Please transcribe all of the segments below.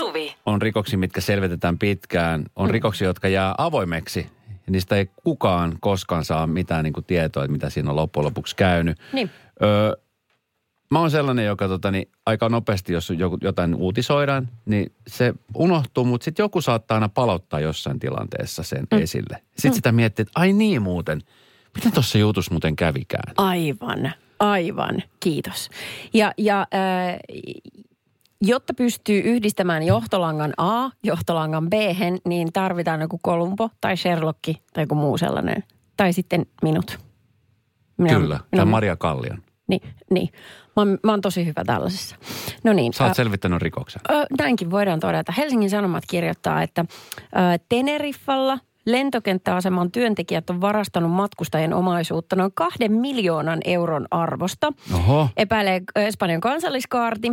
Suvi. On rikoksia, mitkä selvitetään pitkään. On mm. rikoksia, jotka jää avoimeksi. Ja niistä ei kukaan koskaan saa mitään niin kuin tietoa, että mitä siinä on loppujen lopuksi käynyt. Niin. Öö, mä oon sellainen, joka tota, niin, aika nopeasti, jos joku, jotain uutisoidaan, niin se unohtuu, mutta sitten joku saattaa aina palauttaa jossain tilanteessa sen mm. esille. Sitten mm. sitä miettii, että ai niin muuten, miten tuossa jutus muuten kävikään? Aivan, aivan. Kiitos. Ja, ja äh, jotta pystyy yhdistämään johtolangan A johtolangan B, niin tarvitaan joku Kolumbo tai Sherlock tai joku muu sellainen. Tai sitten minut. Minä, Kyllä, minä, Maria Kallion. Niin, niin. Mä, oon, mä oon tosi hyvä tällaisessa. No niin. Sä oot selvittänyt rikoksen. Ö, näinkin voidaan todeta. Helsingin Sanomat kirjoittaa, että ö, Teneriffalla lentokenttäaseman työntekijät on varastanut matkustajien omaisuutta noin kahden miljoonan euron arvosta. Oho. Epäilee Espanjan kansalliskaarti.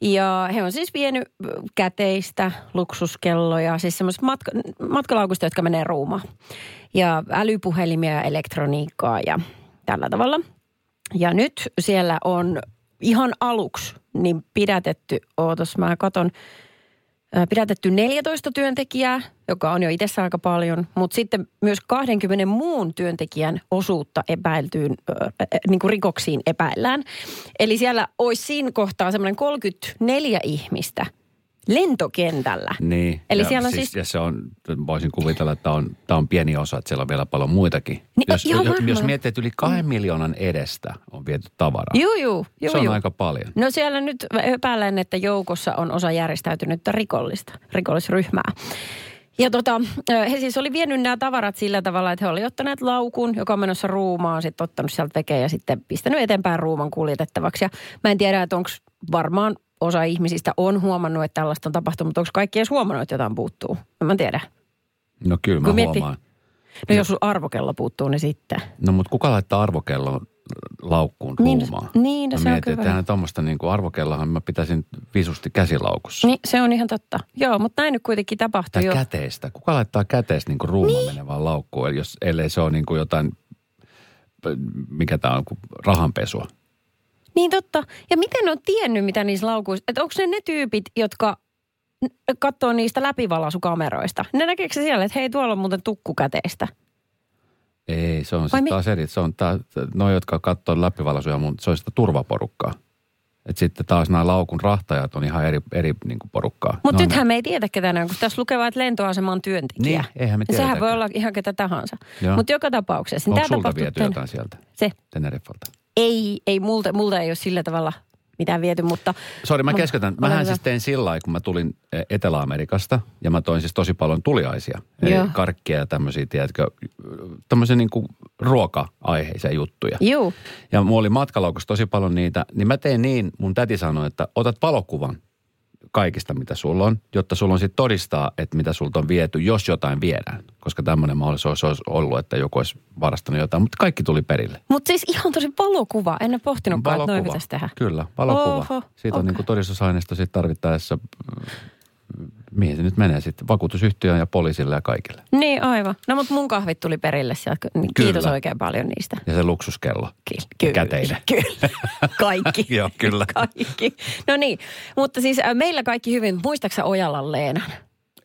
Ja he on siis vienyt käteistä, luksuskelloja, siis semmoiset matka, matkalaukusta, jotka menee ruumaan. Ja älypuhelimia ja elektroniikkaa ja tällä tavalla. Ja nyt siellä on ihan aluksi niin pidätetty, ootas mä katon, pidätetty 14 työntekijää, joka on jo itsessä aika paljon, mutta sitten myös 20 muun työntekijän osuutta epäiltyyn, niin kuin rikoksiin epäillään. Eli siellä olisi siinä kohtaa semmoinen 34 ihmistä – lentokentällä. Niin. Eli ja siellä on siis, siis... Ja se on, voisin kuvitella, että on, tämä on pieni osa, että siellä on vielä paljon muitakin. Niin, jos, ihan jos, jos miettii, että yli kahden miljoonan edestä on viety tavaraa. Juu, juu, juu, se on juu. aika paljon. No siellä nyt epäilen, että joukossa on osa järjestäytynyttä rikollista, rikollisryhmää. Ja tota, he siis oli vienyt nämä tavarat sillä tavalla, että he oli ottaneet laukun, joka on menossa ruumaan, sitten ottanut sieltä vekeä ja sitten pistänyt eteenpäin ruuman kuljetettavaksi. Ja mä en tiedä, että onko varmaan osa ihmisistä on huomannut, että tällaista on tapahtunut, mutta onko kaikki edes huomannut, että jotain puuttuu? En mä tiedä. No kyllä mä Kun miettii- huomaan. No jos sun arvokello puuttuu, niin sitten. No mutta kuka laittaa arvokellon laukkuun Niin, ruumaan? niin, no mä se on mietin, kyllä että tuommoista niin kuin arvokellohan mä pitäisin visusti käsilaukussa. Niin, se on ihan totta. Joo, mutta näin nyt kuitenkin tapahtui Tai käteistä. Kuka laittaa käteistä niin kuin ruumaan niin. menevään laukkuun, eli jos, ellei se ole niin kuin jotain, mikä tämä on, kuin rahanpesua. Niin totta. Ja miten ne on tiennyt, mitä niissä laukuissa? Että onko ne ne tyypit, jotka katsoo niistä läpivalaisukameroista? Ne näkeekö se siellä, että hei, tuolla on muuten tukkukäteistä? Ei, se on mi- taas eri. Se on tää, no, jotka katsoo läpivalasuja, mutta se on sitä turvaporukkaa. Et sitten taas nämä laukun rahtajat on ihan eri, eri niin kuin porukkaa. Mutta Ne on nythän me ei tiedä ketään, ne on, kun tässä lukee vain, että lentoaseman työntekijä. Niin, eihän me Sehän voi olla ihan ketä tahansa. Mutta joka tapauksessa. niin Onko sulta viety tän- jotain sieltä Se. Teneriffalta? Ei, ei multa, multa ei ole sillä tavalla mitään viety, mutta... Sori, mä keskeytän. Mähän hyvä. siis tein sillä lailla, kun mä tulin eh, Etelä-Amerikasta ja mä toin siis tosi paljon tuliaisia. Eli Joo. karkkia ja tämmöisiä, tiedätkö, tämmöisiä niin kuin ruoka-aiheisia juttuja. Juu. Ja mulla oli matkalaukussa tosi paljon niitä, niin mä tein niin, mun täti sanoi, että otat valokuvan kaikista, mitä sulla on, jotta sulla on sitten todistaa, että mitä sulta on viety, jos jotain viedään. Koska tämmöinen mahdollisuus olisi ollut, että joku olisi varastanut jotain, mutta kaikki tuli perille. Mutta siis ihan tosi valokuva. En ole pohtinutkaan, että noin pitäisi tehdä. Kyllä, valokuva. Oho, Siitä on okei. niin todistusaineisto sitten tarvittaessa, mm, mihin se nyt menee sitten, vakuutusyhtiöön ja poliisille ja kaikille. Niin, aivan. No mutta mun kahvit tuli perille sieltä. Niin Kiitos Kyllä. oikein paljon niistä. Ja se luksuskello. Ky- Ja käteinen. Kyllä. Kaikki. Joo, kyllä. Kaikki. No niin, mutta siis äh, meillä kaikki hyvin. Muistaaksä Ojalan Leenan?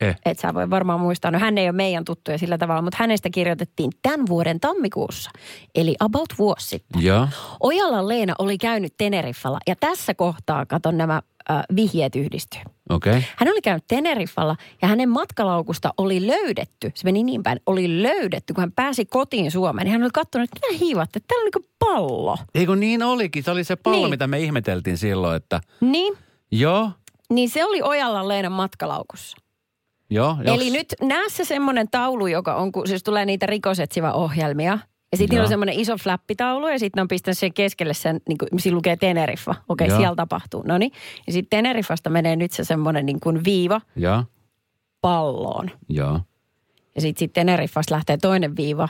Eh. Et sä voi varmaan muistaa. No hän ei ole meidän tuttuja sillä tavalla, mutta hänestä kirjoitettiin tämän vuoden tammikuussa. Eli about vuosi sitten. Ja, Ojalan Leena oli käynyt Teneriffalla ja tässä kohtaa, katon nämä äh, vihjeet yhdistyy. Okay. Hän oli käynyt Teneriffalla ja hänen matkalaukusta oli löydetty, se meni niin päin, oli löydetty, kun hän pääsi kotiin Suomeen. Niin hän oli katsonut, että mitä hiivatte, täällä on niin pallo. Eikö niin olikin? Se oli se pallo, Niin. mitä me ihmeteltiin silloin, että Niin, joo, niin se oli Ojalan Leenan matkalaukussa. Joo. Eli nyt näe se semmoinen taulu, joka on, kun siis tulee niitä rikosetsivä ohjelmia. Ja sitten on semmoinen iso flappitaulu ja sitten on pistänyt sen keskelle sen, niin kuin, siinä lukee Teneriffa. Okei, Joo. siellä tapahtuu. No niin. Ja sitten Teneriffasta menee nyt se semmoinen niin kuin viiva Ja, palloon. ja. Ja sitten sit Teneriffasta lähtee toinen viiva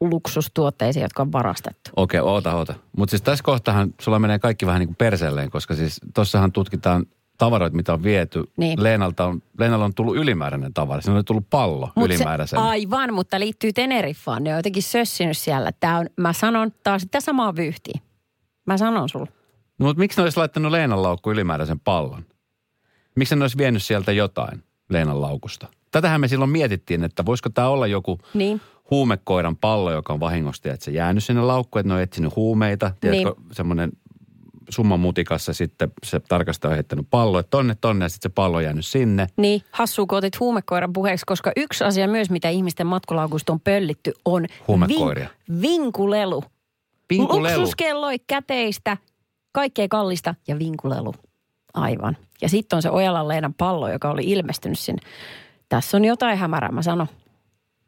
luksustuotteisiin, jotka on varastettu. Okei, okay, oota, oota. Mutta siis tässä kohtahan sulla menee kaikki vähän niin kuin perselleen, koska siis tossahan tutkitaan tavaroita, mitä on viety. Niin. Leenalta on, Leenalla on tullut ylimääräinen tavara. Siinä on tullut pallo Mut ylimääräisen. Se, aivan, mutta liittyy Teneriffaan. Ne on jotenkin sössinyt siellä. Tää on, mä sanon, tää on sitä samaa vyyhtiä. Mä sanon sulle. No, mutta miksi ne olisi laittanut Leenan laukku ylimääräisen pallon? Miksi ne olisi vienyt sieltä jotain Leenan laukusta? Tätähän me silloin mietittiin, että voisiko tämä olla joku Niin. huumekoiran pallo, joka on vahingosti, että se jäänyt sinne laukkuun, että ne on etsinyt huumeita. Tiedätkö, Niin. semmoinen summan mutikassa sitten se tarkastaja on heittänyt pallo, että tonne, tonne ja sitten se pallo on jäänyt sinne. Niin, hassu kun otit huumekoiran puheeksi, koska yksi asia myös, mitä ihmisten matkalaukusta on pöllitty, on Huumekoiria. vin- vinkulelu. Pinkulelu. Luksuskelloi käteistä, kaikkea kallista ja vinkulelu. Aivan. Ja sitten on se Ojalan Leenan pallo, joka oli ilmestynyt sinne. Tässä on jotain hämärää, mä sanon.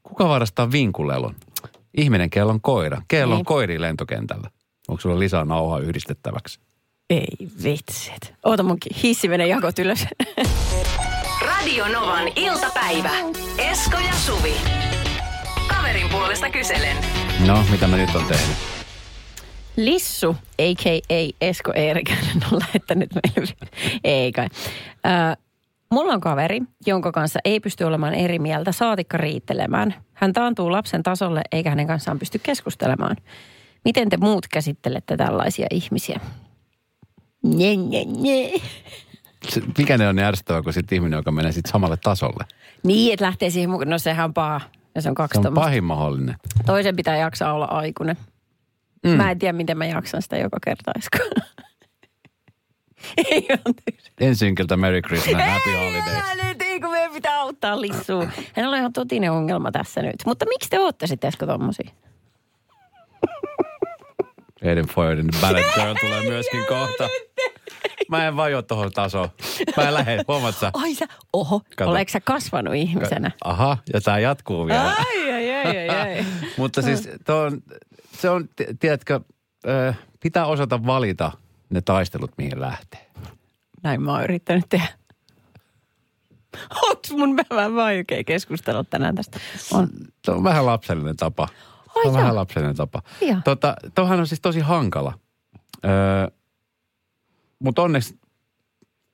Kuka varastaa vinkulelon? Ihminen, kello on koira. Kello on Niin. koiri lentokentällä. Onko sulla lisää nauhaa yhdistettäväksi? Ei vitsit. Oota mun hissi menee jakot ylös. Radio Novan iltapäivä. Esko ja Suvi. Kaverin puolesta kyselen. No, mitä mä nyt on tehnyt? Lissu, a.k.a. Esko Eerikäinen, on lähettänyt meille. Ei kai. Ö, mulla on kaveri, jonka kanssa ei pysty olemaan eri mieltä, saatikka riittelemään. Hän taantuu lapsen tasolle, eikä hänen kanssaan pysty keskustelemaan. Miten te muut käsittelette tällaisia ihmisiä? Nye, nye, nye. Se, mikä ne on niin ärsyttävää, kun sit ihminen, joka menee sit samalle tasolle? Niin, että lähtee siihen mukaan. No sehän on paha. Ja se on kaksi Se on tommoista. pahin mahdollinen. Toisen pitää jaksaa olla aikuinen. Mm. Mä en tiedä, miten mä jaksan sitä joka kerta. Ei anteeksi. Ensinkiltä Merry Christmas, Happy Ei, Holidays. älä nyt, ei kun meidän pitää auttaa Lissua. Hänellä on ihan totinen ongelma tässä nyt. Mutta miksi te ootte sitten Esko tommosia? Aiden Foyden Ballet Girl tulee myöskin kohta. Mä en vajo tohon tasoon. Mä en lähde, huomaat sä? Ai sä, oho, Kato. Oletko sä kasvanut ihmisenä? Aha, ja tää jatkuu vielä. Ai, ai, ai, ai, ai. Mutta siis on, se on, ti- tiedätkö, pitää osata valita ne taistelut, mihin lähtee. Näin mä oon yrittänyt tehdä. Onks mun vähän vaikea keskustella tänään tästä? On. Se on vähän lapsellinen tapa. Ai Se on joo. vähän lapsellinen tapa. Joo. Tota, tohan on siis tosi hankala. Öö, mutta onneksi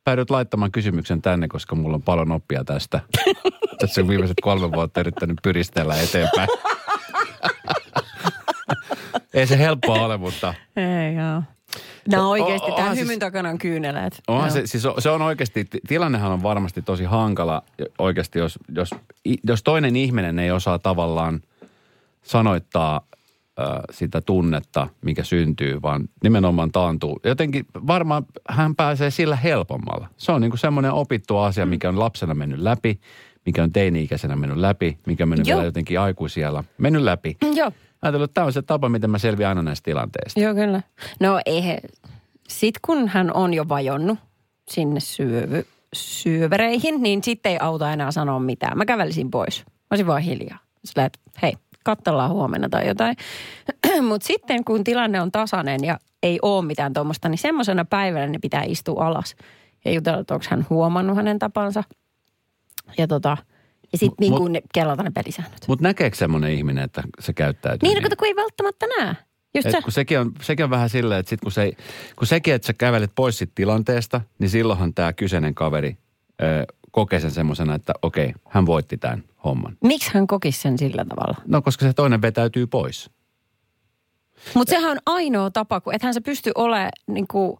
päädyt laittamaan kysymyksen tänne, koska mulla on paljon oppia tästä. Tässä on viimeiset kolme vuotta yrittänyt pyristellä eteenpäin. Ei se helppoa ole, mutta Ei joo. No oikeasti, O- tämän onhan hymyn siis- takana on kyyneleet. onhan se, siis on- se on oikeasti, ti- tilannehan on varmasti tosi hankala oikeasti, jos, jos, jos toinen ihminen ei osaa tavallaan sanoittaa sitä tunnetta, mikä syntyy, vaan nimenomaan taantuu. Jotenkin varmaan hän pääsee sillä helpommalla. Se on niin kuin semmoinen opittu asia, mikä on lapsena mennyt läpi, mikä on teini-ikäisenä mennyt läpi, mikä on mennyt Joo. vielä jotenkin aikuisiellä mennyt läpi. Joo, Ajatellut, että tämä on se tapa, miten mä selviän aina näistä tilanteista. joo kyllä. No eihän, sit kun hän on jo vajonnut sinne syövy, syövereihin, niin sitten ei auta enää sanoa mitään. Mä kävelisin pois. Mä olisin vaan hiljaa. Sillä, että hei, katsellaan huomenna tai jotain. Mutta sitten kun tilanne on tasainen ja ei ole mitään tuommoista, niin semmoisena päivänä ne pitää istua alas ja jutella, että onko hän huomannut hänen tapansa. Ja tota, ja sitten niin kuin kelata ne pelisäännöt. Mutta näkeekö semmoinen ihminen, että se käyttäytyy Niin, no kato, kun ei välttämättä näe. Just Et se. kun sekin, on, sekin on vähän silleen, että sit kun, se, kun sekin, että sä kävelet pois siitä tilanteesta, niin silloinhan tämä kyseinen kaveri ö, kokee sen semmoisena, että okei, hän voitti tämän homman. Miksi hän kokisi sen sillä tavalla? No koska se toinen vetäytyy pois. Mutta sehän on ainoa tapa, kun ethän se pysty olemaan, niin kuin,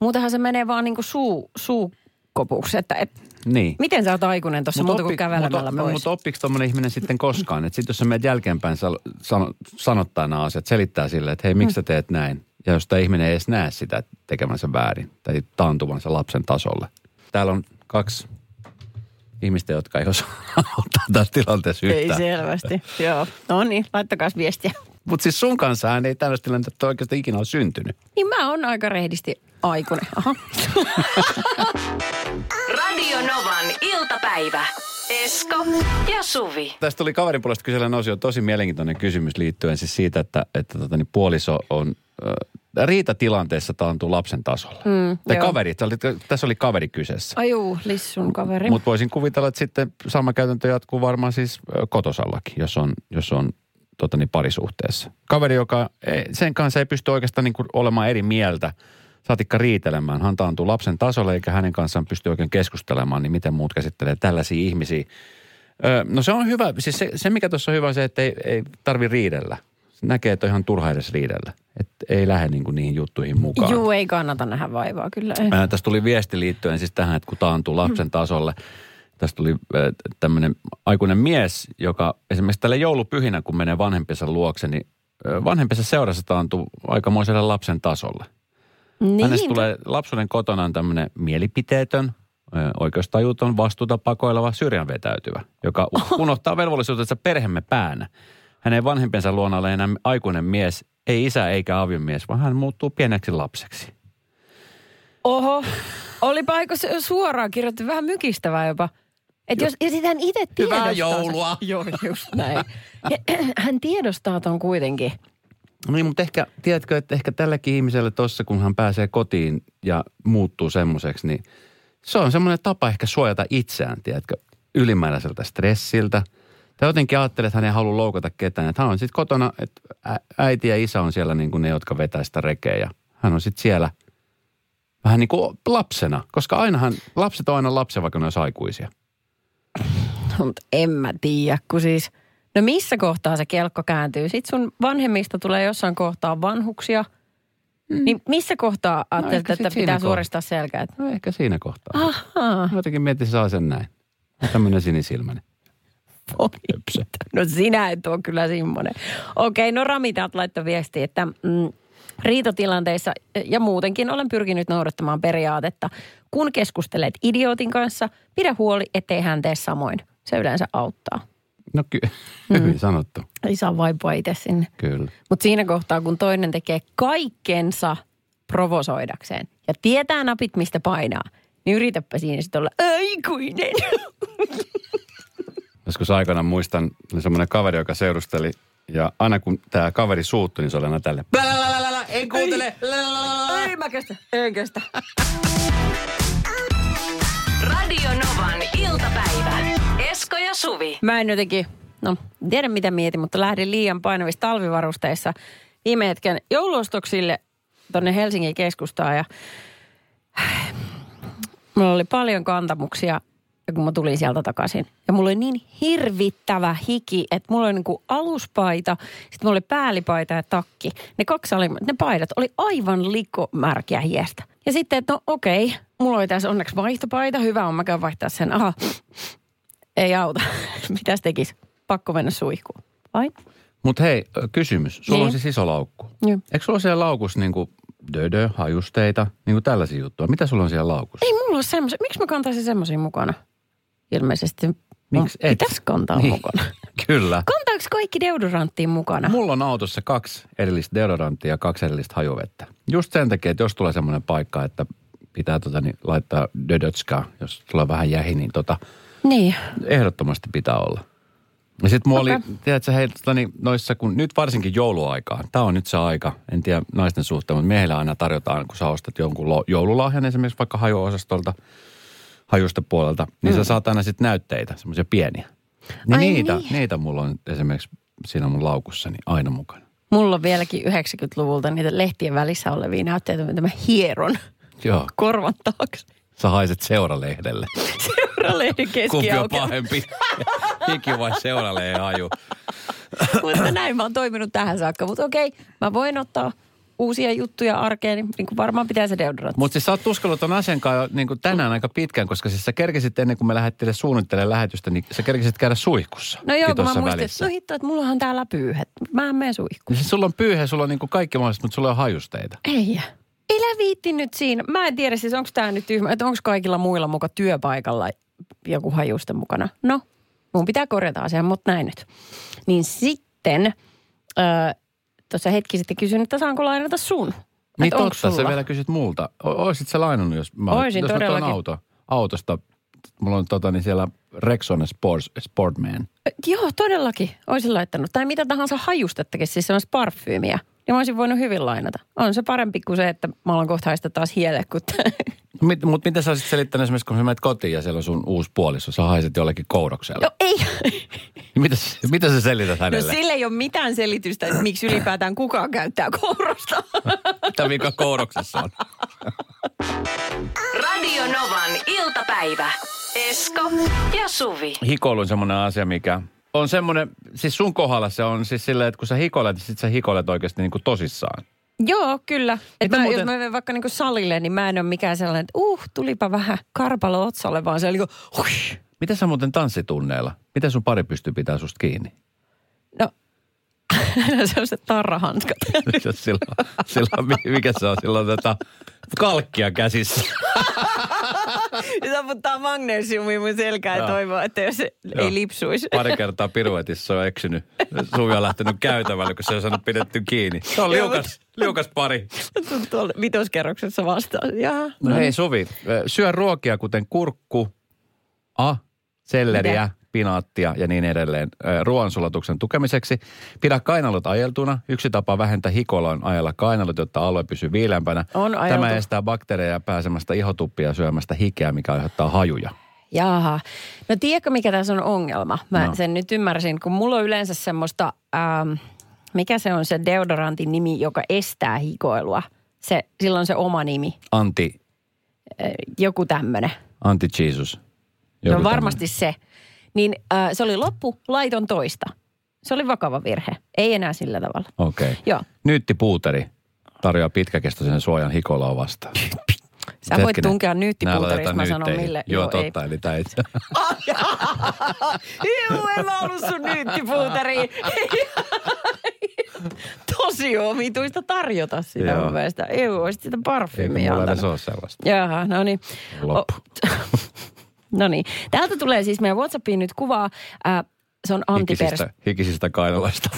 muutenhan se menee vaan niin kuin suu, suukopuksi. Että et, Niin. miten sä oot aikuinen tuossa muuta kuin kävelemällä mutta, pois? mutta oppiiko tuommoinen ihminen sitten koskaan? Että sitten jos sä menet jälkeenpäin sano, sano, sanottaa nämä asiat, selittää sille, että hei, miksi sä teet näin? Ja jos tämä ihminen ei edes näe sitä tekemänsä väärin tai taantuvansa lapsen tasolle. Täällä on kaksi ihmistä, jotka ei osaa auttaa tässä tilanteessa Ei yhtään. selvästi, joo. No niin, laittakaa viestiä. Mutta siis sun kanssa ei tällaista tilannetta oikeastaan ikinä ole syntynyt. Niin mä oon aika rehdisti aikuinen. Aha. Radio Novan iltapäivä. Esko ja Suvi. Tästä tuli kaverin puolesta kysellä osio tosi mielenkiintoinen kysymys liittyen siis siitä, että, että tota, niin puoliso on äh, riitatilanteessa taantuu lapsen tasolla. Mm, tai joo. kaveri, tässä oli kaveri kyseessä. Ajuu, Lissun kaveri. Mutta voisin kuvitella, että sitten sama käytäntö jatkuu varmaan siis kotosallakin, jos on, jos on tota niin, parisuhteessa. Kaveri, joka ei, sen kanssa ei pysty oikeastaan niin olemaan eri mieltä, saatikka riitelemään. Hän taantuu lapsen tasolle eikä hänen kanssaan pysty oikein keskustelemaan, niin miten muut käsittelee tällaisia ihmisiä. Ö, no se on hyvä, siis se, se mikä tuossa on hyvä on se, että ei, ei tarvi riidellä. Se näkee, että on ihan turha edes riidellä. Että ei lähde niin kuin niihin juttuihin mukaan. Juu, ei kannata nähdä vaivaa, kyllä. Ää, Tästä tuli viesti liittyen siis tähän, että kun taantuu lapsen tasolle. Tästä tuli tämmöinen aikuinen mies, joka esimerkiksi tälle joulupyhinä, kun menee vanhempiensa luokse, niin ö, vanhempiensa seurassa taantuu aikamoiselle lapsen tasolle. Niin, Hänestä tulee lapsuuden kotonaan tämmöinen mielipiteetön, oikeustajuton, vastuuta pakoileva, syrjän vetäytyvä, joka u- unohtaa velvollisuutensa perhemme päänä. Hänen vanhempiensa luona ole enää aikuinen mies, ei isä eikä aviomies, vaan hän muuttuu pieneksi lapseksi. Oho, olipa aika su- suoraan kirjoittu, vähän mykistävää jopa. Että jos ja sitä hän itse tiedostaa. Hyvää sen- joulua. Joo, just näin. Hän tiedostaa ton kuitenkin. No Niin, mutta ehkä, tiedätkö, että ehkä tälläkin ihmisellä tuossa, kun hän pääsee kotiin ja muuttuu semmoiseksi, niin se on semmoinen tapa ehkä suojata itseään, tiedätkö, ylimääräiseltä stressiltä. Tai jotenkin ajattelee, että hän ei halua loukata ketään. Että hän on sitten kotona, että äiti ja isä on siellä niin kuin ne, jotka vetää sitä rekeä. Ja hän on sitten siellä vähän niin kuin lapsena, koska ainahan, lapset on aina lapsia, vaikka ne olisi aikuisia. Mutta en mä tiedä, kun siis... No missä kohtaa se kelkko kääntyy? Sitten sun vanhemmista tulee jossain kohtaa vanhuksia. Mm. Niin missä kohtaa ajattelet, ehkä sit että pitää kohtaa. suoristaa selkää? No ehkä siinä kohtaa. Ahaa. Jotenkin mietin, että saa sen näin. Tämmöinen sinisilmäinen. Voi. No sinä et ole kyllä semmoinen. Okei, no Rami täältä laittoi viesti, että mm, riitotilanteissa ja muutenkin olen pyrkinyt noudattamaan periaatetta. Kun keskustelet idiootin kanssa, pidä huoli, ettei hän tee samoin. Se yleensä auttaa. No ky- hyvin sanottu. Ei saa vaipua itse sinne. Kyllä. Mutta siinä kohtaa, kun toinen tekee kaikkensa provosoidakseen ja tietää napit, mistä painaa, niin yritäpä siinä sitten olla aikuinen. Joskus aikana muistan, oli semmoinen kaveri, joka seurusteli. Ja aina kun tämä kaveri suuttui, niin se oli aina tälle. En kuuntele. Ei mä kestä. En kestä. Radio Novan iltapäivä. Esko ja Suvi. Mä en jotenkin, no tiedä mitä mietin, mutta lähdin liian painavissa talvivarusteissa viime hetken jouluostoksille tonne Helsingin keskustaan ja mulla oli paljon kantamuksia ja kun mä tulin sieltä takaisin. Ja mulla oli niin hirvittävä hiki, että mulla oli niinku aluspaita, sitten mulla oli päällipaita ja takki. Ne kaksi oli, ne paidat oli aivan likomärkiä hiestä. Ja sitten, että no okei, mulla oli tässä onneksi vaihtopaita, hyvä on, mä käyn vaihtaa sen. Aha, ei auta. Mitäs tekis? Pakko mennä suihkuun. Vai? Mutta hei, kysymys. Sulla Niin. on siis iso laukku. Joo. Eikö sulla ole siellä laukussa niinku dödö, hajusteita, niinku tällaisia juttuja? Mitä sulla on siellä laukussa? Ei mulla ole semmoisia. Miksi mä kantaisin semmoisia mukana? Ilmeisesti. Miksi et? Pitäis kantaa Niin. mukana. Kyllä. Kantaako kaikki deodoranttiin mukana? Mulla on autossa kaksi erillistä deodoranttia ja kaksi erillistä hajuvettä. Just sen takia, että jos tulee semmoinen paikka, että pitää tota, niin, laittaa dödötskaa, jos tulee vähän jähi, niin tota, Niin. ehdottomasti pitää olla. Ja sitten mulla Okei. oli, tiedätkö, hei, tota, niin, noissa, kun nyt varsinkin jouluaikaa, tämä on nyt se aika, en tiedä naisten suhteen, mutta miehillä aina tarjotaan, kun sä ostat jonkun joululahjan esimerkiksi vaikka hajuosastolta, hajusta puolelta, niin mm. sä saat aina sitten näytteitä, semmoisia pieniä. Niin Ai niitä, niin. niitä mulla on esimerkiksi siinä mun laukussani aina mukana. Mulla on vieläkin 90-luvulta niitä lehtien välissä olevia näytteitä, mitä mä hieron Joo, korvan taakse. sä haiset seuralehdelle. Seuralehden Kumpi on pahempi? Hiki vai seuralehden haju? Mutta näin mä oon toiminut tähän saakka. Mutta okei, mä voin ottaa uusia juttuja arkeen, niin, niin kuin varmaan pitää se deodorantti. Mutta siis sä oot tuskellut ton asian kanssa niin kuin tänään aika pitkään, koska siis sä kerkesit ennen kuin me lähdettiin suunnittelemaan lähetystä, niin sä kerkesit käydä suihkussa. No joo, kun mä muistin, että no hitto, että mullahan täällä pyyhet. Mä en mene suihkuun. Siis sulla on pyyhe, sulla on niin kuin kaikki mahdolliset, mutta sulla on hajusteita. Ei. Ei viitti nyt siinä. Mä en tiedä siis, onko tämä nyt tyhmä, että onko kaikilla muilla muka työpaikalla joku hajuste mukana. No, mun pitää korjata asiaa, mutta näin nyt. Niin sitten, öö, tuossa hetki sitten kysyin, että saanko lainata sun? Niin totta, sä sulla? vielä kysyt multa. O- Oisit sä lainannut, jos mä Oisin jos mä todellakin. auto, autosta. Mulla on tota, niin siellä Rexona Sports, Sportman. Joo, todellakin. Olisin laittanut. Tai mitä tahansa hajustettakin, siis semmoista parfyymiä. Niin mä olisin voinut hyvin lainata. On se parempi kuin se, että mä alan kohta taas hielle, kun Mit, mutta miten sä olisit selittänyt esimerkiksi, kun sä menet kotiin ja siellä on sun uusi puoliso, sä haiset jollekin kouroksella. No ei. Mitä, mitä sä selität No hänelle? sille ei ole mitään selitystä, että miksi ylipäätään kukaan käyttää kourosta. Mitä vika kouroksessa on? Radio Novan iltapäivä. Esko ja Suvi. Hikoilu on semmoinen asia, mikä on semmoinen, siis sun kohdalla se on siis silleen, että kun sä hikoilet, niin sit sä hikoilet oikeasti niin kuin tosissaan. Joo, kyllä. Että Mitä mä, muuten- Jos mä menen vaikka niinku salille, niin mä en ole mikään sellainen, että uh, tulipa vähän karpalo otsalle, vaan se oli niinku, hui. Miten sä muuten tanssitunneilla? Miten sun pari pystyy pitää susta kiinni? No, se on se tarrahanskat. silloin, silloin, mi- mikä se on? Silloin tota, kalkkia käsissä. Se taputtaa magnesiumia mun selkään ja Joo. toivoo, että jos Joo. ei lipsuisi. Pari kertaa piruetissa on eksynyt. Suvi on lähtenyt käytävälle, kun se on saanut pidetty kiinni. Se on Joo, liukas, liukas pari. Tuolla vitoskerroksessa vastaan. Jaha. No hei Suvi, syö ruokia kuten kurkku, a, selleriä, Mitä? Pinaattia ja niin edelleen ruoansulatuksen tukemiseksi. Pidä kainalut ajeltuna. Yksi tapa vähentää hikolla on ajella kainalut, jotta alue pysyy viileämpänä. On ajeltu. Tämä estää bakteereja pääsemästä ihotuppia syömästä hikeä, mikä aiheuttaa hajuja. Jaha. No tiedätkö, mikä tässä on ongelma? Mä No. no. sen nyt ymmärsin, kun mulla on yleensä semmoista, ähm, mikä se on se deodorantin nimi, joka estää hikoilua. Se, silloin se oma nimi, Anti, äh, joku tämmöinen. anti Jesus. No varmasti se. Niin äh, se oli loppu, laiton toista. Se oli vakava virhe. Ei enää sillä tavalla. Okei. Okay. Joo. Nyytti puuteri tarjoaa pitkäkestoisen suojan hikoilua vastaan. Sä voit Hetkinen. tunkea laitetaan mä sanon nyytteihin. mille. Joo, ei. totta, eli tämä itse. Juu, en mä ollut sun nyyttipuuteriin. Tosi omituista tarjota sitä Joo. mun mielestä. Ei olisi sitä Eikö parfyymiä mulla edes antanut. ole sellaista? Jaha, no niin. Loppu. No niin. Täältä tulee siis meidän Whatsappiin nyt kuvaa. Äh, se on antipers... Hikisistä, hikisistä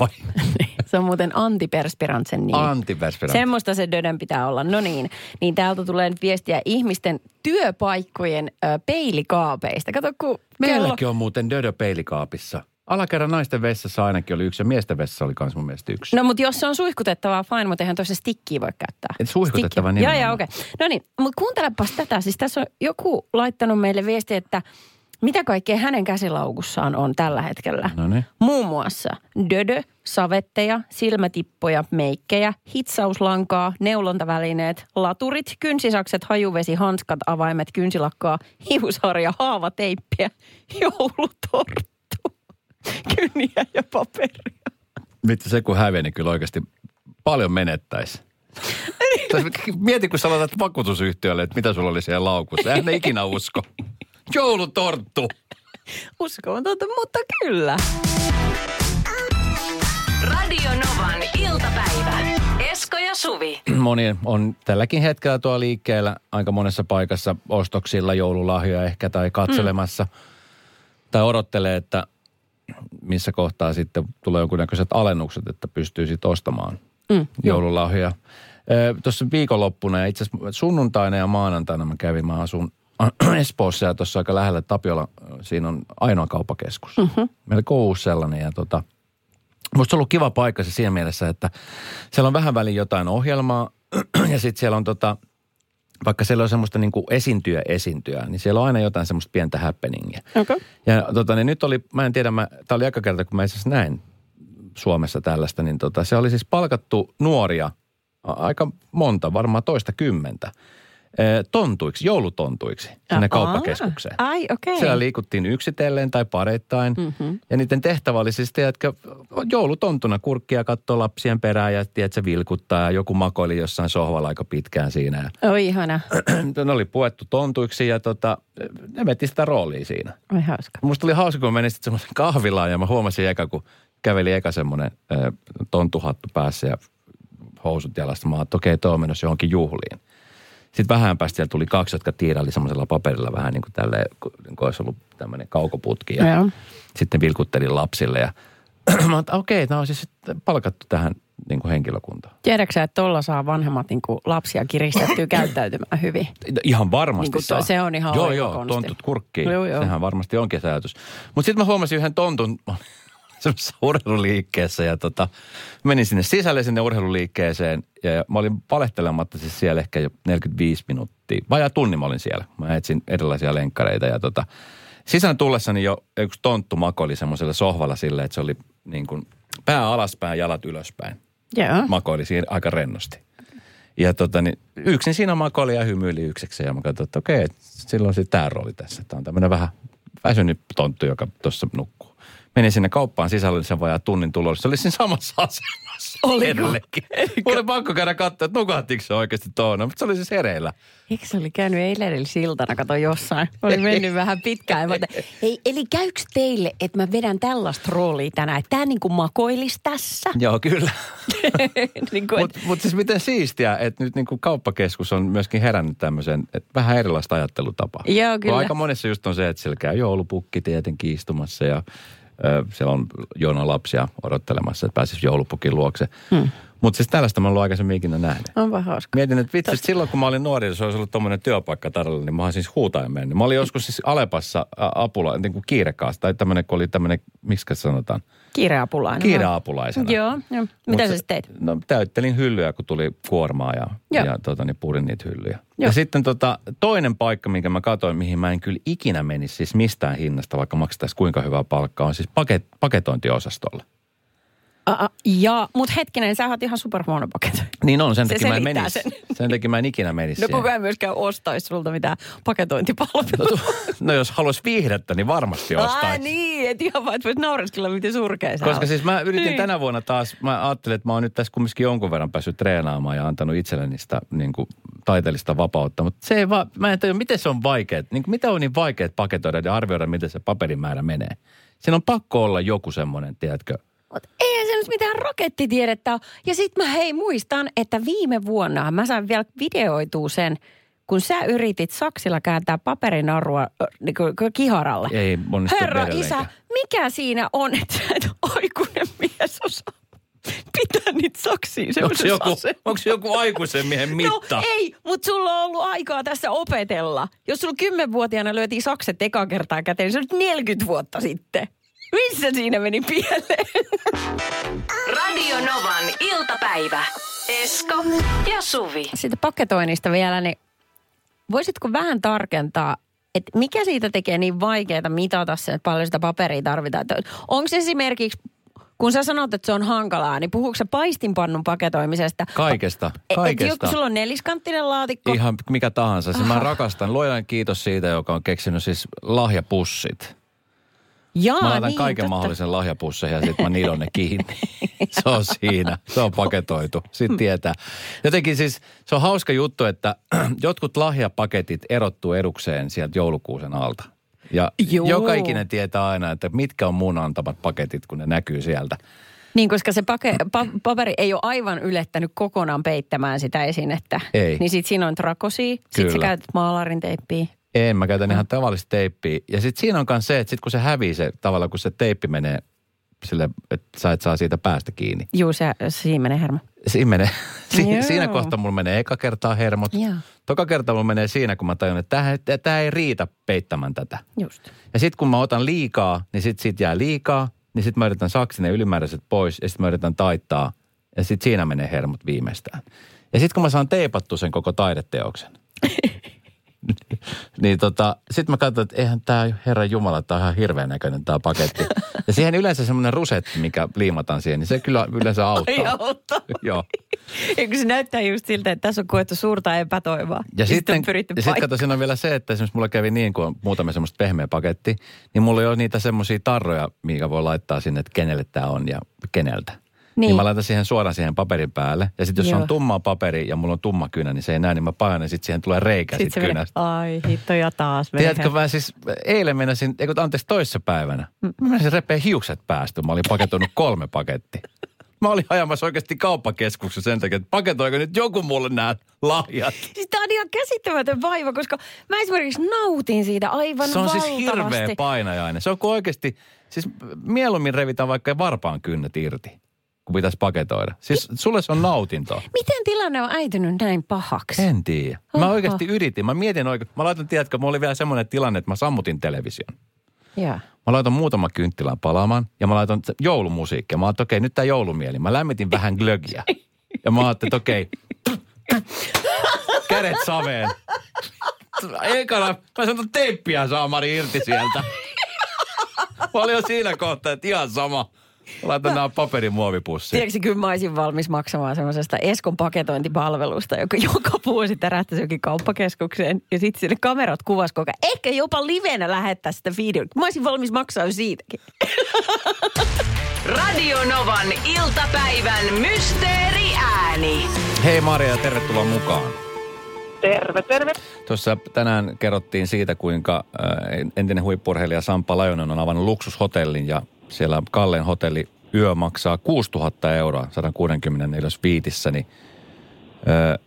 vai? se on muuten antiperspirantsen nimi. Antiperspirant. Semmoista se döden pitää olla. No niin. Niin täältä tulee nyt viestiä ihmisten työpaikkojen ö, peilikaapeista. Kato, kun kello... Meilläkin on muuten Dödö peilikaapissa. Alakerran naisten vessassa ainakin oli yksi ja miesten vessassa oli myös mun mielestä yksi. No mutta jos se on suihkutettavaa, fine, mutta eihän toisessa stikkiä voi käyttää. Et suihkutettava Stikkiä. Joo, joo, okei. Okay. No niin, mutta kuuntelepas tätä. Siis tässä on joku laittanut meille viestiä, että mitä kaikkea hänen käsilaukussaan on tällä hetkellä. No niin. Muun muassa dödö, savetteja, silmätippoja, meikkejä, hitsauslankaa, neulontavälineet, laturit, kynsisakset, hajuvesi, hanskat, avaimet, kynsilakkaa, hiusharja, haavateippiä, joulutorttu, kyniä ja paperia. Mitä se kun häviää, niin kyllä oikeasti paljon menettäisi. Mieti, kun sä laitat vakuutusyhtiölle, että mitä sulla oli siellä laukussa. Eihän ne ikinä usko. Joulutorttu. Uskomatonta, mutta kyllä. Radio Novan iltapäivä. Esko ja Suvi. Moni on tälläkin hetkellä tuo liikkeellä aika monessa paikassa ostoksilla joululahjoja ehkä tai katselemassa. Tai odottelee, että missä kohtaa sitten tulee jonkunnäköiset alennukset, että pystyy sitten ostamaan Mm, joululahjoja. Tuossa viikonloppuna ja itse asiassa sunnuntaina ja maanantaina mä kävin, mä asun Espoossa ja tuossa aika lähellä Tapiola, siinä on ainoa kauppakeskus. Mm-hmm. Melko uusi sellainen ja tota, musta on ollut kiva paikka se siinä mielessä, että siellä on vähän väliin jotain ohjelmaa ja sitten siellä on tota, vaikka siellä on semmoista niin kuin esiintyä esiintyä, niin siellä on aina jotain semmoista pientä happeningia. Okay. Ja tota, niin nyt oli, mä en tiedä, mä, tää oli aika kerta, kun mä itse näin Suomessa tällaista, niin tota, se oli siis palkattu nuoria, aika monta, varmaan toista kymmentä, tontuiksi, joulutontuiksi sinne Aa, kauppakeskukseen. Ai, okei. Siellä liikuttiin yksitellen tai pareittain. Mm-hmm. Ja niiden tehtävä oli siis, tiedätkö, joulutontuna kurkkia katsoo lapsien perään ja tiedätkö, vilkuttaa ja joku makoili jossain sohvalla aika pitkään siinä. Oi ihana. ne oli puettu tontuiksi ja tota, ne veti sitä roolia siinä. Oi hauska. Musta oli hauska, kun menin sitten semmoisen kahvilaan ja mä huomasin eka, kun käveli eka semmoinen tontuhattu päässä ja housut jalassa. Mä että okei, toi on menossa johonkin juhliin. Sitten vähän päästä siellä tuli kaksi, jotka tiiraili semmoisella paperilla vähän niin kuin tälleen, kun niin kuin olisi ollut tämmöinen kaukoputki. Ja Joo. sitten vilkuttelin lapsille ja mä että okei, nämä on siis sitten palkattu tähän niin kuin henkilökuntaan. Tiedätkö sä, että tuolla saa vanhemmat niin kuin lapsia kiristettyä käyttäytymään hyvin? Ihan varmasti Niin kuin saa. se on ihan Joo, joo, konsti. tontut kurkkiin. Joo, joo. Sehän varmasti onkin ajatus. Mutta sitten mä huomasin yhden tontun semmoisessa urheiluliikkeessä ja tota, menin sinne sisälle sinne urheiluliikkeeseen ja, mä olin valehtelematta siis siellä ehkä jo 45 minuuttia. Vajaa tunni mä olin siellä. Mä etsin erilaisia lenkkareita ja tota, sisään tullessani jo yksi tonttu makoili semmoisella sohvalla silleen, että se oli niin kuin pää alaspäin, jalat ylöspäin Joo. makoili siinä aika rennosti. Ja tota, niin yksin siinä makoili ja hymyili yksekseen. Ja mä katsoin, että okei, silloin sitten tämä rooli tässä. Tämä on tämmöinen vähän väsynyt tonttu, joka tuossa nukkuu. Menin sinne kauppaan sisälle sen vajaa tunnin tulolla. Se oli siinä samassa asennossa. Oliko? Mulla oli pakko käydä katsoa, että nukahtiko se oikeasti tuona. Mutta se oli siis hereillä. Eikö se oli käynyt eilen siltana, kato jossain. Oli mennyt vähän pitkään. Mä, otin, Ei, eli käykö teille, että mä vedän tällaista roolia tänään, että tämä niinku makoilisi tässä? Joo, kyllä. niin kuin, Mutta mut siis miten siistiä, että nyt niinku kauppakeskus on myöskin herännyt tämmöisen, että vähän erilaista ajattelutapaa. Joo, Kun kyllä. aika monessa just on se, että siellä käy joulupukki tietenkin istumassa ja siellä on joona lapsia odottelemassa, että pääsisi joulupukin luokse. Hmm. Mutta siis tällaista mä en ollut aikaisemmin ikinä nähnyt. Onpa hauska. Mietin, että vitsi, että silloin kun mä olin nuori, jos olisi ollut tuommoinen työpaikka tarjolla, niin mä olisin siis huutaen mennyt. Mä olin joskus siis Alepassa ä, apula, niin kuin kiirekaassa, tai tämmöinen, kun oli tämmöinen, miksi sanotaan, Kiireapulainen. kiireapulaisena. Joo, joo. Mitä Mut sä sitten teit? No täyttelin hyllyjä, kun tuli kuormaa ja, Joo. ja tota, niin purin niitä hyllyjä. Joo. Ja sitten tota, toinen paikka, minkä mä katsoin, mihin mä en kyllä ikinä menisi siis mistään hinnasta, vaikka maksettaisiin kuinka hyvää palkkaa, on siis paket, paketointiosastolla. Uh, ja, mutta hetkinen, sä oot ihan superhuono paketti. Niin on, sen Se takia mä en menisi. sen. Sen takia mä en ikinä menisi No siihen. kun mä en myöskään ostaisi sulta mitään paketointipalvelua. No jos haluaisi viihdettä, niin varmasti Ah, ostaisi. niin, et ihan vaan, että voit naureskella, miten surkea sä Koska oot. siis mä yritin Niin. tänä vuonna taas, mä ajattelin, että mä oon nyt tässä kumminkin jonkun verran päässyt treenaamaan ja antanut itselleni sitä niin kuin, taiteellista vapautta. Mutta se ei vaan, mä en tiedä, miten se on vaikeet, niin kuin, mitä on niin vaikeet paketoida ja arvioida, miten se paperimäärä menee. Siinä on pakko olla joku semmoinen, tiedätkö, Mut eihän se nyt mitään rakettitiedettä ole. Ja sit mä hei muistan, että viime vuonna mä sain vielä videoitua sen, kun sä yritit saksilla kääntää paperinarua niin kuin, kiharalle. ei onnistu Herra isä, mikä siinä on, että sä et aikuinen mies osaa pitää niitä saksia Onko se, joku, onko se joku aikuisen miehen mitta? No ei, mutta sulla on ollut aikaa tässä opetella. Jos sulla kymmenvuotiaana lyötiin sakset eka kertaa käteen, niin se on nyt 40 vuotta sitten. Missä siinä meni pieleen? Radio Novan iltapäivä. Esko ja Suvi. Siitä paketoinnista vielä, niin voisitko vähän tarkentaa, että mikä siitä tekee niin vaikeaa mitata sen, että paljon sitä paperia tarvitaan? Onko se esimerkiksi, kun sä sanot, että se on hankalaa, niin puhuuko se paistinpannun paketoimisesta? Kaikesta, Et- Et kaikesta. joku, sulla on neliskanttinen laatikko. Ihan mikä tahansa. Siis mä rakastan. Luojan kiitos siitä, joka on keksinyt siis lahjapussit. Jaa, Mä laitan niin, kaiken totta. mahdollisen lahjapusseihin ja sitten mä nidon ne kiinni. se on siinä. Se on paketoitu. Sitten tietää. Jotenkin siis se on hauska juttu, että jotkut lahjapaketit erottuu edukseen sieltä joulukuusen alta. Ja Joo. joka ikinen tietää aina, että mitkä on mun antamat paketit, kun ne näkyy sieltä. Niin, koska se pake, pa, paperi ei ole aivan ylettänyt kokonaan peittämään sitä esinettä. Ei. Niin sit siinä on trakosia, sit sä käytät maalarin teippiä. En, mä käytän ihan tavallista teippiä. Ja sitten siinä on myös se, että sit kun se hävii se tavalla, kun se teippi menee sille, että sä et saa siitä päästä kiinni. Juu, se, siinä menee hermo. Siinä, menee, si, siinä kohtaa mulla menee eka kertaa hermot. Joo. Toka kerta mulla menee siinä, kun mä tajun, että tämä ei riitä peittämään tätä. Just. Ja sitten kun mä otan liikaa, niin sitten siitä jää liikaa. Niin sitten mä yritän saksin ne ylimääräiset pois ja sitten mä yritän taittaa. Ja sitten siinä menee hermot viimeistään. Ja sitten kun mä saan teipattu sen koko taideteoksen. niin tota, sitten mä katson, että eihän tämä Herran Jumala, tämä on ihan hirveän näköinen tämä paketti. Ja siihen yleensä semmoinen rusetti, mikä liimataan siihen, niin se kyllä yleensä auttaa. Ai auttaa. Joo. Eikö se näyttää just siltä, että tässä on koettu suurta epätoivoa. Ja on sitten, pyritty ja sitten kato, siinä on vielä se, että esimerkiksi mulla kävi niin, kun on muutama semmoista pehmeä paketti, niin mulla ei ole niitä semmoisia tarroja, mikä voi laittaa sinne, että kenelle tämä on ja keneltä. Niin. Niin. mä laitan siihen suoraan siihen paperin päälle. Ja sitten jos Joo. on tummaa paperi ja mulla on tumma kynä, niin se ei näe, niin mä painan ja sitten siihen tulee reikä Sitten sit kynästä. ai hitto ja taas. Tiedätkö, mä siis eilen menisin, eikö anteeksi toissa päivänä, Mm. mä menisin repeä hiukset päästä. Mä olin paketoinut kolme pakettia. Mä olin ajamassa oikeasti kauppakeskuksessa sen takia, että paketoiko nyt joku mulle nämä lahjat. Siis tää on ihan käsittämätön vaiva, koska mä esimerkiksi nautin siitä aivan Se on siis valtavasti. hirveä painajainen. Se on kuin oikeasti, siis mieluummin revitään vaikka varpaan kynnet irti, kun pitäisi paketoida. Siis sulle se on nautintoa. Miten tilanne on äitynyt näin pahaksi? En tiedä. Mä Oho. oikeasti yritin. Mä mietin oikein. Mä laitan, tiedätkö, mulla oli vielä semmoinen tilanne, että mä sammutin television. Joo. Mä laitan muutama kynttilän palaamaan ja mä laitan joulumusiikkia. Mä ajattelin, okei, nyt tää joulumieli. Mä lämmitin vähän glögiä. Ja mä ajattelin, että okei, kädet saveen. Ekana, mä sanon teippiä saamari irti sieltä. Mä olin jo siinä kohtaa, että ihan sama. Laitan nämä paperimuovipussiin. Tiedätkö, kyllä mä olisin valmis maksamaan semmoisesta Eskon paketointipalvelusta, joka joka vuosi tärähtäisi jokin kauppakeskukseen. Ja sitten sinne kamerat kuvas koko ajan. Ehkä jopa livenä lähettää sitä videota. Mä olisin valmis maksaa jo siitäkin. Radio Novan iltapäivän mysteeriääni. Hei Maria, tervetuloa mukaan. Terve, terve. Tuossa tänään kerrottiin siitä, kuinka äh, entinen huippurheilija Sampa Lajonen on avannut luksushotellin ja siellä Kalleen hotelli yö maksaa 6000 euroa 164 viitissä, niin äh,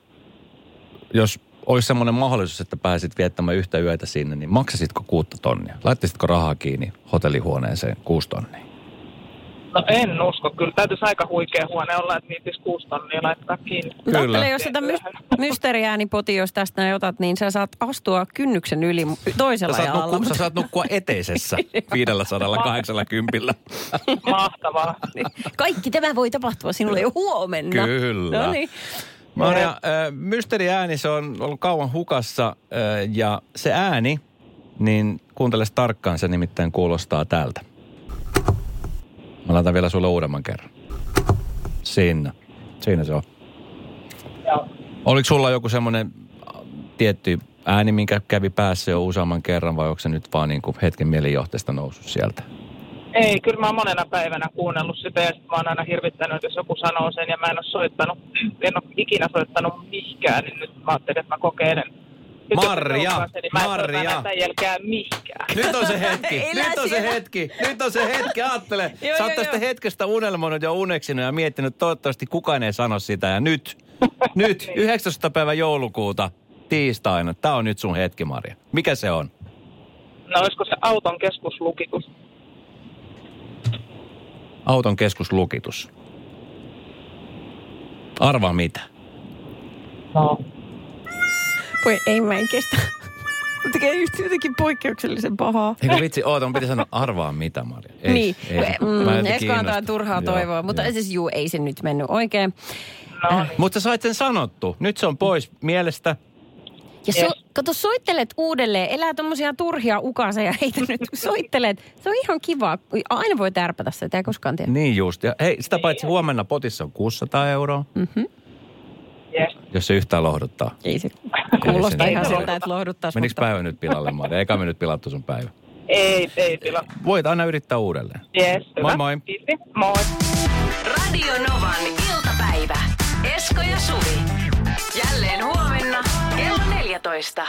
jos olisi semmoinen mahdollisuus, että pääsit viettämään yhtä yötä sinne, niin maksasitko kuutta tonnia? Laittisitko rahaa kiinni hotellihuoneeseen kuusi tonnia? No en usko. Kyllä täytyisi aika huikea huone olla, että niitä kuusi tonnia laittaa kiinni. Kyllä. Ajattele, jos sitä my- mysteeriäänipoti, jos tästä näin otat, niin sä saat astua kynnyksen yli toisella Sä saat, jalalla. nukkua, sä saat nukkua eteisessä 580. Mahtavaa. Kaikki tämä voi tapahtua sinulle jo huomenna. Kyllä. No niin. Maria, äh, mysteeriääni, se on ollut kauan hukassa äh, ja se ääni, niin kuuntele tarkkaan, se nimittäin kuulostaa tältä. Laitan vielä sulle uudemman kerran. Siinä. Siinä se on. Joo. Oliko sulla joku semmoinen äh, tietty ääni, minkä kävi päässä jo useamman kerran vai onko se nyt vaan niin kuin hetken mielijohteesta noussut sieltä? Ei, kyllä mä oon monena päivänä kuunnellut sitä ja sit mä oon aina hirvittänyt, jos joku sanoo sen ja mä en ole soittanut, en ole ikinä soittanut mihinkään, niin nyt mä ajattelin, että mä kokeilen. Se Marja, niin mä Marja. tämän jälkeen. Nyt on se hetki, nyt on se hetki, nyt on se hetki, ajattele. Joo, Sä oot tästä hetkestä unelmoinut ja uneksinut ja miettinyt, toivottavasti kukaan ei sano sitä. Ja nyt, nyt, 19. päivä joulukuuta, tiistaina, tää on nyt sun hetki, Maria. Mikä se on? No olisiko se auton keskuslukitus? Auton keskuslukitus. Arvaa mitä. No. Voi ei mä en kestä. Mut Tekee just jotenkin poikkeuksellisen pahaa. Eikö vitsi, oota, mun piti sanoa arvaa mitä, Maria. Ei, niin, ei, mm, mä en Esko antaa turhaa Joo, toivoa, mutta joo. siis juu, ei se nyt mennyt oikein. No niin. Mutta sä sait sen sanottu. Nyt se on pois mielestä. Ja so, Yes. kato, soittelet uudelleen, elää tommosia turhia ukaseja, heitä nyt soittelet. Se on ihan kiva. Aina voi tärpätä sitä, ei koskaan tiedä. Niin just. Ja hei, sitä paitsi huomenna potissa on 600 euroa, Mm-hmm. Yes. jos se yhtään lohduttaa. Ei se kuulostaa se ihan siltä, että lohduttaisi. Menikö päivä nyt pilalle, Maria? Eikä me nyt pilattu sun päivä. Ei, ei tila. Voit aina yrittää uudelleen. Yes, hyvä. Moi moi. Kiitti. Moi. Radio Novan iltapäivä. Esko ja Suvi. Jälleen huomenna kello 14.